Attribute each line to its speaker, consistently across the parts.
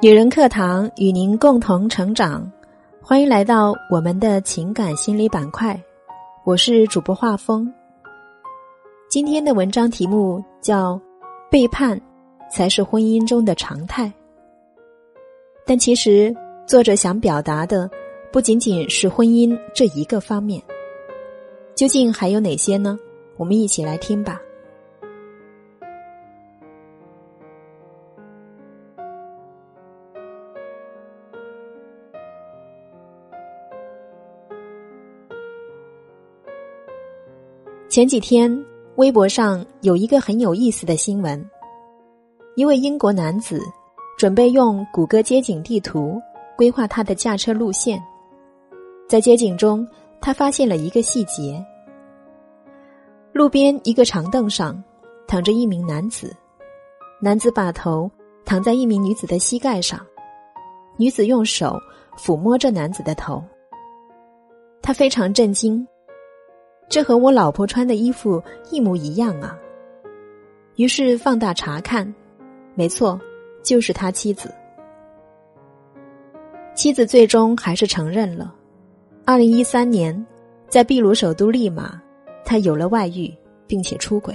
Speaker 1: 女人课堂与您共同成长，欢迎来到我们的情感心理板块。我是主播画风。今天的文章题目叫“背叛才是婚姻中的常态”，但其实作者想表达的不仅仅是婚姻这一个方面。究竟还有哪些呢？我们一起来听吧。前几天，微博上有一个很有意思的新闻：一位英国男子准备用谷歌街景地图规划他的驾车路线，在街景中，他发现了一个细节：路边一个长凳上躺着一名男子，男子把头躺在一名女子的膝盖上，女子用手抚摸着男子的头，他非常震惊。这和我老婆穿的衣服一模一样啊！于是放大查看，没错，就是他妻子。妻子最终还是承认了。二零一三年，在秘鲁首都利马，他有了外遇，并且出轨。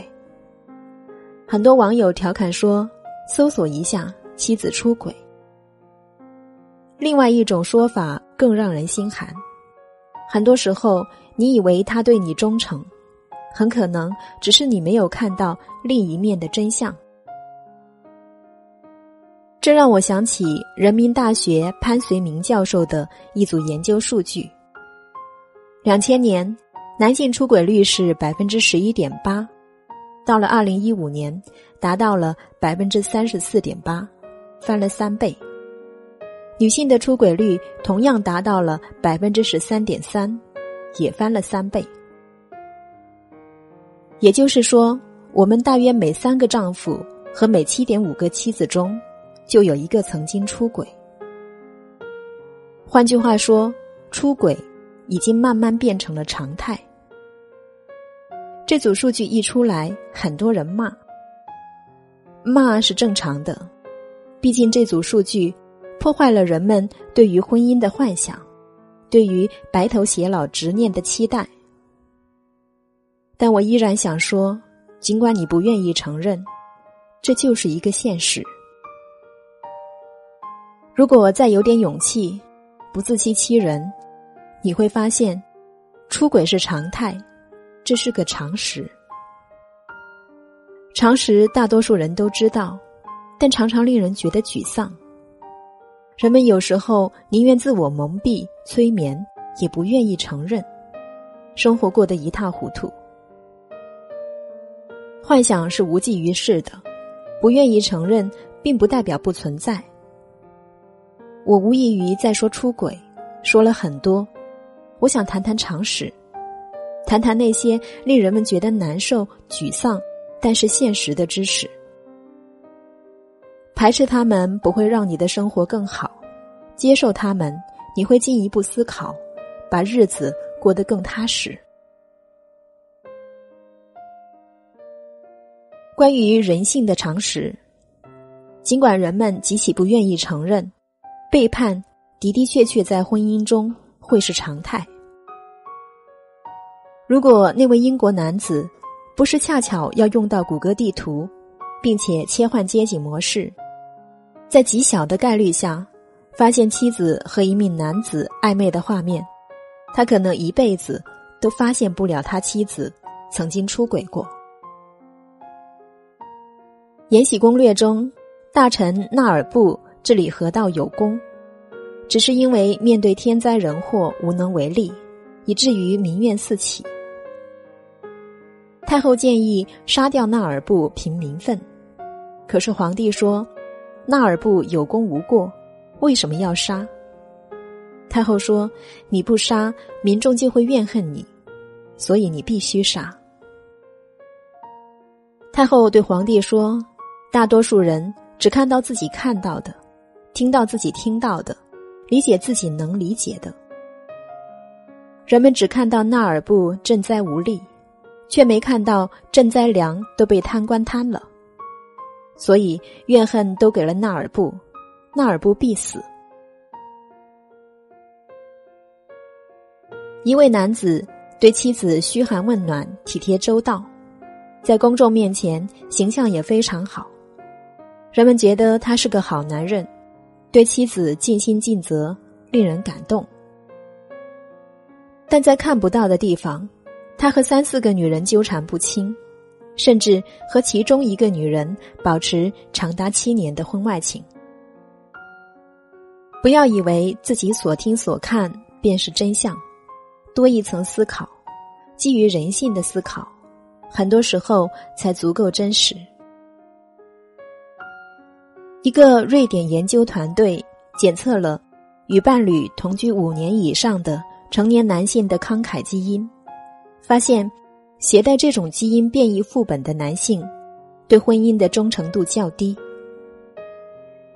Speaker 1: 很多网友调侃说：“搜索一下妻子出轨。”另外一种说法更让人心寒。很多时候。你以为他对你忠诚，很可能只是你没有看到另一面的真相。这让我想起人民大学潘绥铭教授的一组研究数据：两千年男性出轨率是百分之十一点八，到了二零一五年达到了百分之三十四点八，翻了三倍；女性的出轨率同样达到了百分之十三点三。也翻了三倍，也就是说，我们大约每三个丈夫和每七点五个妻子中，就有一个曾经出轨。换句话说，出轨已经慢慢变成了常态。这组数据一出来，很多人骂，骂是正常的，毕竟这组数据破坏了人们对于婚姻的幻想。对于白头偕老执念的期待，但我依然想说，尽管你不愿意承认，这就是一个现实。如果再有点勇气，不自欺欺人，你会发现，出轨是常态，这是个常识。常识大多数人都知道，但常常令人觉得沮丧。人们有时候宁愿自我蒙蔽、催眠，也不愿意承认，生活过得一塌糊涂。幻想是无济于事的，不愿意承认，并不代表不存在。我无异于在说出轨，说了很多。我想谈谈常识，谈谈那些令人们觉得难受、沮丧，但是现实的知识。排斥他们不会让你的生活更好，接受他们，你会进一步思考，把日子过得更踏实。关于人性的常识，尽管人们极其不愿意承认，背叛的的确确在婚姻中会是常态。如果那位英国男子不是恰巧要用到谷歌地图，并且切换街景模式。在极小的概率下，发现妻子和一名男子暧昧的画面，他可能一辈子都发现不了他妻子曾经出轨过。《延禧攻略》中，大臣纳尔布治理河道有功，只是因为面对天灾人祸无能为力，以至于民怨四起。太后建议杀掉纳尔布平民愤，可是皇帝说。纳尔布有功无过，为什么要杀？太后说：“你不杀，民众就会怨恨你，所以你必须杀。”太后对皇帝说：“大多数人只看到自己看到的，听到自己听到的，理解自己能理解的。人们只看到纳尔布赈灾无力，却没看到赈灾粮都被贪官贪了。”所以怨恨都给了纳尔布，那儿不必死。一位男子对妻子嘘寒问暖、体贴周到，在公众面前形象也非常好，人们觉得他是个好男人，对妻子尽心尽责，令人感动。但在看不到的地方，他和三四个女人纠缠不清，甚至和其中一个女人保持长达七年的婚外情。不要以为自己所听所看便是真相。多一层思考，基于人性的思考，很多时候才足够真实。一个瑞典研究团队检测了与伴侣同居五年以上的成年男性的慷慨基因，发现携带这种基因变异副本的男性对婚姻的忠诚度较低。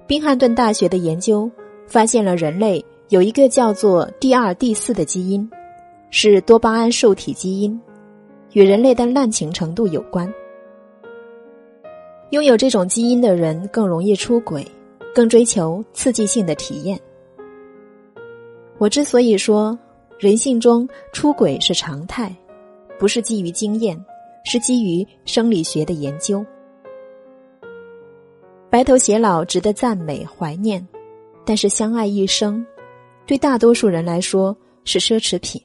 Speaker 1: 宾汉顿大学的研究发现了人类有一个叫做第二、第四的基因。是多巴胺受体基因，与人类的滥情程度有关。拥有这种基因的人更容易出轨，更追求刺激性的体验。我之所以说人性中出轨是常态，不是基于经验，是基于生理学的研究。白头偕老值得赞美怀念，但是相爱一生，对大多数人来说是奢侈品。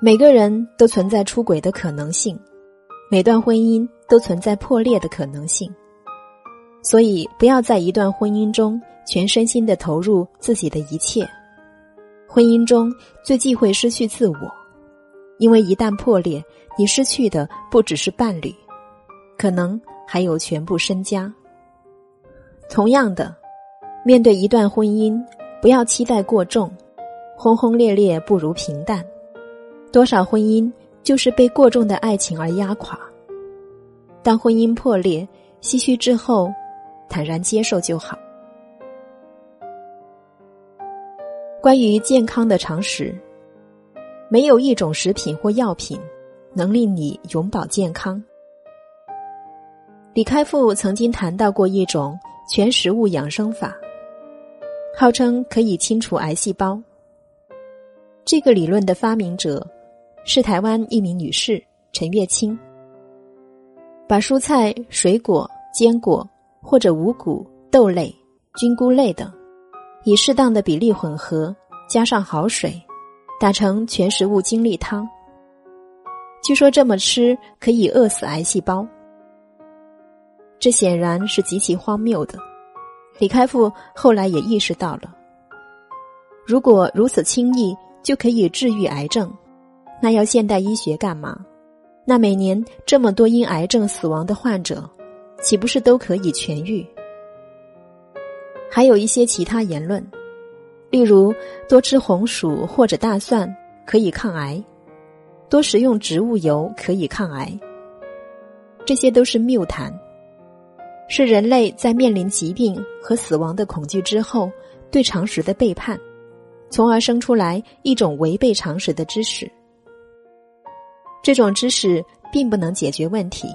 Speaker 1: 每个人都存在出轨的可能性，每段婚姻都存在破裂的可能性，所以不要在一段婚姻中全身心的投入自己的一切。婚姻中最忌讳失去自我，因为一旦破裂，你失去的不只是伴侣，可能还有全部身家。同样的，面对一段婚姻，不要期待过重，轰轰烈烈不如平淡。多少婚姻就是被过重的爱情而压垮。当婚姻破裂、唏嘘之后，坦然接受就好。关于健康的常识，没有一种食品或药品能令你永葆健康。李开复曾经谈到过一种全食物养生法，号称可以清除癌细胞。这个理论的发明者。是台湾一名女士陈月清，把蔬菜、水果、坚果或者五谷、豆类、菌菇类等，以适当的比例混合，加上好水，打成全食物精力汤。据说这么吃可以饿死癌细胞，这显然是极其荒谬的。李开复后来也意识到了，如果如此轻易就可以治愈癌症。那要现代医学干嘛？那每年这么多因癌症死亡的患者，岂不是都可以痊愈？还有一些其他言论，例如多吃红薯或者大蒜可以抗癌，多食用植物油可以抗癌。这些都是谬谈，是人类在面临疾病和死亡的恐惧之后对常识的背叛，从而生出来一种违背常识的知识。这种知识并不能解决问题，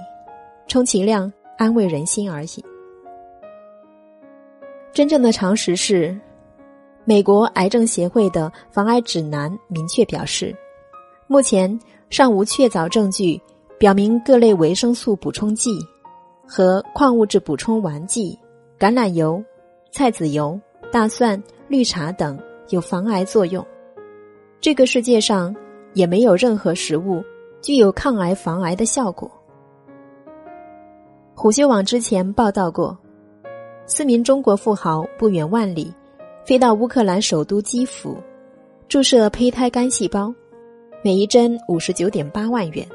Speaker 1: 充其量安慰人心而已。真正的常识是，美国癌症协会的防癌指南明确表示，目前尚无确凿证据表明各类维生素补充剂和矿物质补充丸剂、橄榄油、菜籽油、大蒜、绿茶等有防癌作用。这个世界上也没有任何食物。具有抗癌防癌的效果。虎嗅网之前报道过，四名中国富豪不远万里，飞到乌克兰首都基辅，注射胚胎干细胞，每一针五十九点八万元。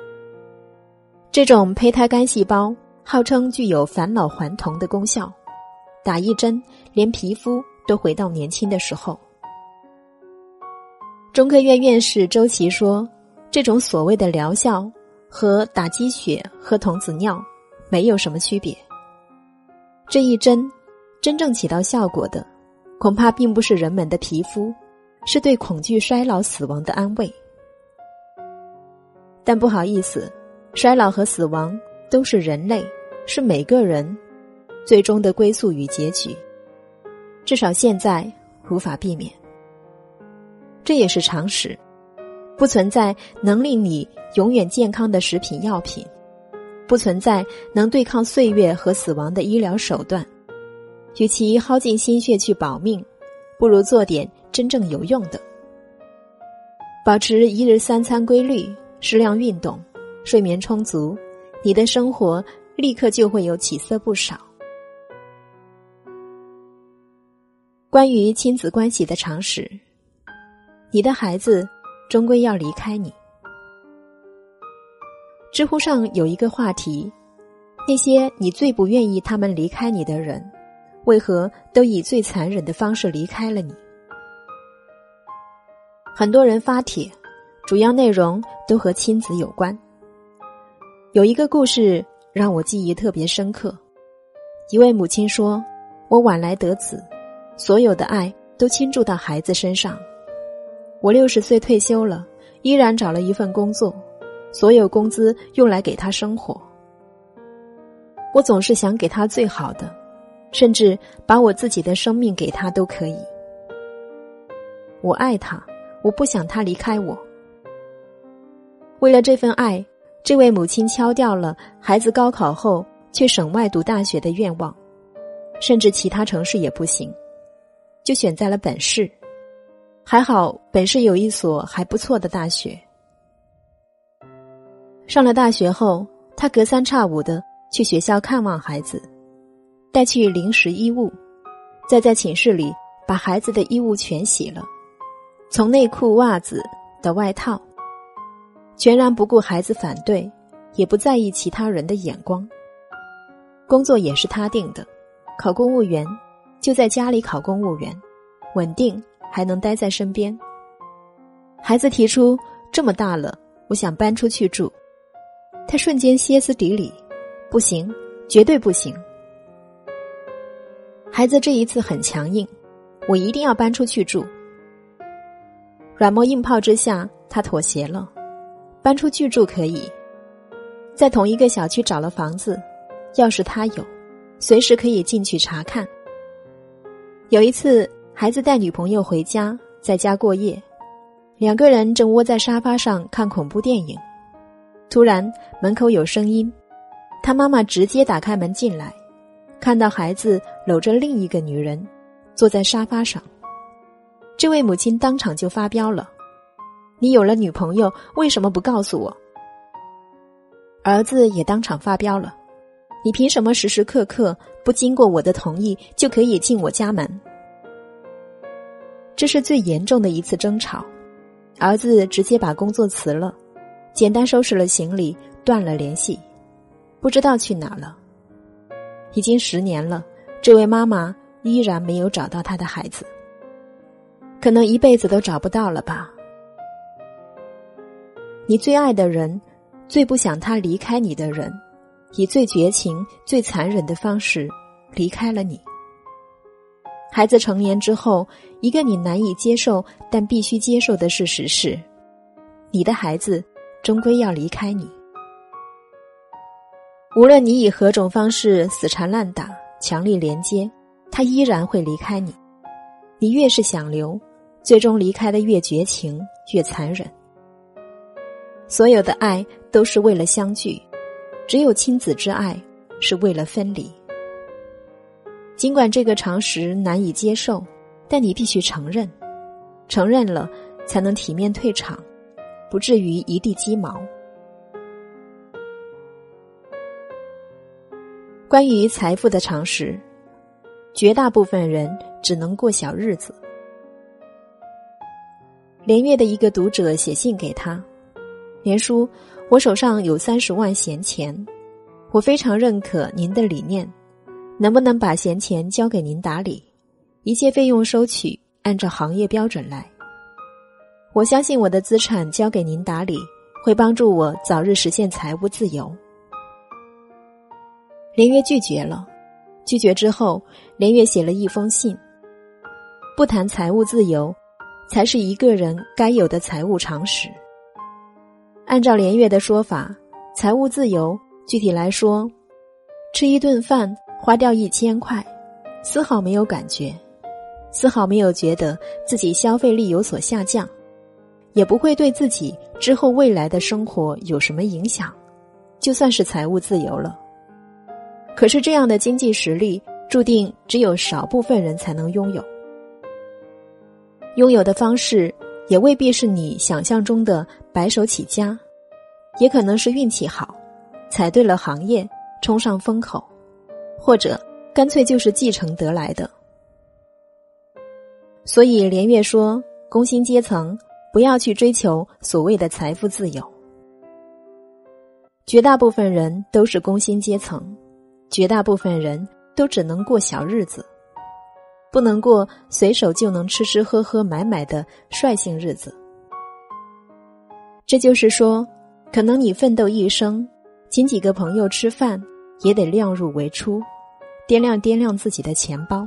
Speaker 1: 这种胚胎干细胞号称具有返老还童的功效，打一针连皮肤都回到年轻的时候。中科院院士周琦说。这种所谓的疗效和打鸡血、喝童子尿没有什么区别。这一针真正起到效果的，恐怕并不是人们的皮肤，是对恐惧衰老、死亡的安慰。但不好意思，衰老和死亡都是人类，是每个人，最终的归宿与结局。至少现在无法避免。这也是常识，不存在能令你永远健康的食品药品，不存在能对抗岁月和死亡的医疗手段。与其耗尽心血去保命，不如做点真正有用的。保持一日三餐规律，适量运动，睡眠充足，你的生活立刻就会有起色不少。关于亲子关系的常识，你的孩子终归要离开你。知乎上有一个话题：那些你最不愿意他们离开你的人。为何都以最残忍的方式离开了你？很多人发帖，主要内容都和亲子有关。有一个故事让我记忆特别深刻。一位母亲说：“我晚来得子，所有的爱都倾注到孩子身上。我六十岁退休了，依然找了一份工作，所有工资用来给他生活。我总是想给他最好的。”甚至把我自己的生命给他都可以。我爱他，我不想他离开我。为了这份爱，这位母亲敲掉了孩子高考后去省外读大学的愿望，甚至其他城市也不行，就选在了本市。还好本市有一所还不错的大学。上了大学后，他隔三差五的去学校看望孩子。带去零食衣物，再在寝室里把孩子的衣物全洗了，从内裤、袜子到外套，全然不顾孩子反对，也不在意其他人的眼光。工作也是他定的，考公务员就在家里考公务员，稳定还能待在身边。孩子提出这么大了，我想搬出去住，他瞬间歇斯底里，不行，绝对不行。孩子这一次很强硬，我一定要搬出去住。软磨硬泡之下，他妥协了，搬出去住可以，在同一个小区找了房子，钥匙他有，随时可以进去查看。有一次，孩子带女朋友回家，在家过夜，两个人正窝在沙发上看恐怖电影，突然门口有声音，他妈妈直接打开门进来。看到孩子搂着另一个女人，坐在沙发上，这位母亲当场就发飙了：“你有了女朋友，为什么不告诉我？”儿子也当场发飙了：“你凭什么时时刻刻不经过我的同意就可以进我家门？”这是最严重的一次争吵，儿子直接把工作辞了，简单收拾了行李，断了联系，不知道去哪了。已经十年了，这位妈妈依然没有找到她的孩子，可能一辈子都找不到了吧。你最爱的人，最不想他离开你的人，以最绝情、最残忍的方式离开了你。孩子成年之后，一个你难以接受但必须接受的事实是，你的孩子终归要离开你。无论你以何种方式死缠烂打、强力连接，他依然会离开你。你越是想留，最终离开的越绝情、越残忍。所有的爱都是为了相聚，只有亲子之爱是为了分离。尽管这个常识难以接受，但你必须承认，承认了才能体面退场，不至于一地鸡毛。关于财富的常识，绝大部分人只能过小日子。连月的一个读者写信给他：“连叔，我手上有三十万闲钱，我非常认可您的理念，能不能把闲钱交给您打理，一切费用收取按照行业标准来？我相信我的资产交给您打理，会帮助我早日实现财务自由。”连月拒绝了，拒绝之后，连月写了一封信。不谈财务自由，才是一个人该有的财务常识。按照连月的说法，财务自由具体来说，吃一顿饭花掉一千块，丝毫没有感觉，丝毫没有觉得自己消费力有所下降，也不会对自己之后未来的生活有什么影响，就算是财务自由了。可是这样的经济实力，注定只有少部分人才能拥有。拥有的方式也未必是你想象中的白手起家，也可能是运气好，踩对了行业，冲上风口，或者干脆就是继承得来的。所以连月说，工薪阶层不要去追求所谓的财富自由。绝大部分人都是工薪阶层，绝大部分人都只能过小日子。不能过随手就能吃吃喝喝买买的率性日子。这就是说，可能你奋斗一生，请几个朋友吃饭，也得量入为出，掂量掂量自己的钱包。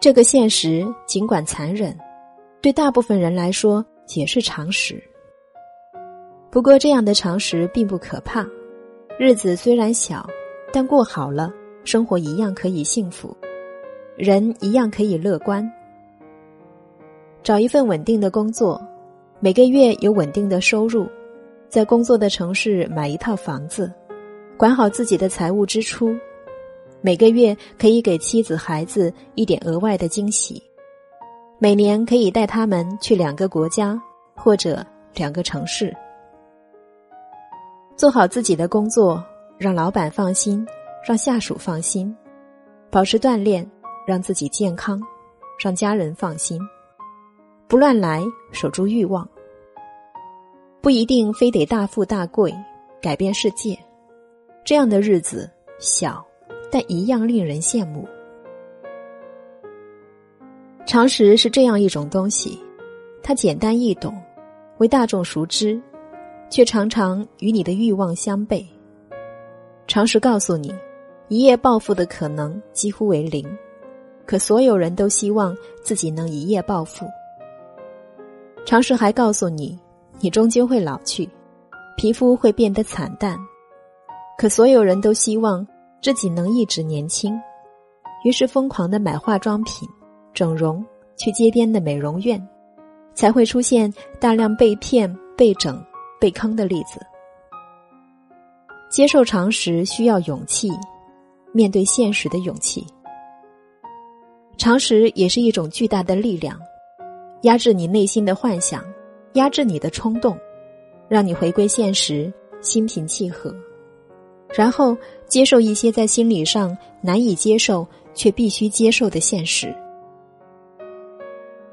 Speaker 1: 这个现实尽管残忍，对大部分人来说也是常识。不过，这样的常识并不可怕，日子虽然小，但过好了，生活一样可以幸福。人一样可以乐观，找一份稳定的工作，每个月有稳定的收入，在工作的城市买一套房子，管好自己的财务支出，每个月可以给妻子孩子一点额外的惊喜，每年可以带他们去两个国家或者两个城市，做好自己的工作，让老板放心，让下属放心，保持锻炼。让自己健康，让家人放心，不乱来，守住欲望。不一定非得大富大贵，改变世界，这样的日子小，但一样令人羡慕。常识是这样一种东西，它简单易懂，为大众熟知，却常常与你的欲望相悖。常识告诉你，一夜暴富的可能几乎为零。可所有人都希望自己能一夜暴富。常识还告诉你，你终究会老去，皮肤会变得惨淡。可所有人都希望自己能一直年轻，于是疯狂的买化妆品、整容，去街边的美容院，才会出现大量被骗、被整、被坑的例子。接受常识需要勇气，面对现实的勇气。常识也是一种巨大的力量，压制你内心的幻想，压制你的冲动，让你回归现实，心平气和，然后接受一些在心理上难以接受却必须接受的现实。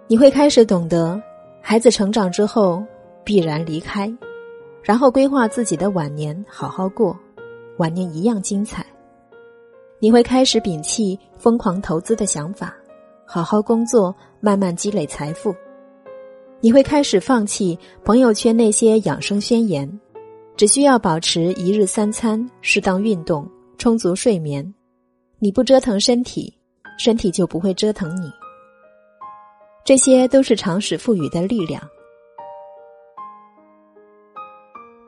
Speaker 1: 你会开始懂得，孩子成长之后必然离开，然后规划自己的晚年，好好过，晚年一样精彩。你会开始摒弃疯狂投资的想法，好好工作，慢慢积累财富。你会开始放弃朋友圈那些养生宣言，只需要保持一日三餐、适当运动、充足睡眠。你不折腾身体，身体就不会折腾你。这些都是常识赋予的力量。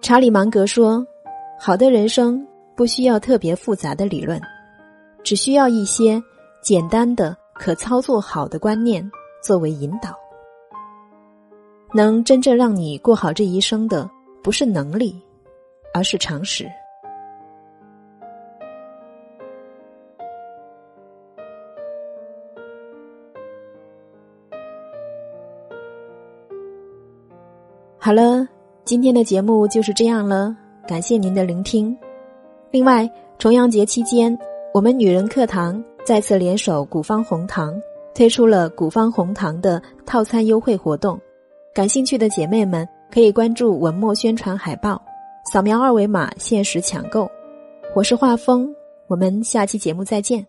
Speaker 1: 查理芒格说：“好的人生不需要特别复杂的理论。”只需要一些简单的、可操作好的观念作为引导，能真正让你过好这一生的，不是能力，而是常识。好了，今天的节目就是这样了，感谢您的聆听。另外，重阳节期间。我们女人课堂再次联手古方红糖，推出了古方红糖的套餐优惠活动。感兴趣的姐妹们可以关注文末宣传海报，扫描二维码限时抢购。我是画风，我们下期节目再见。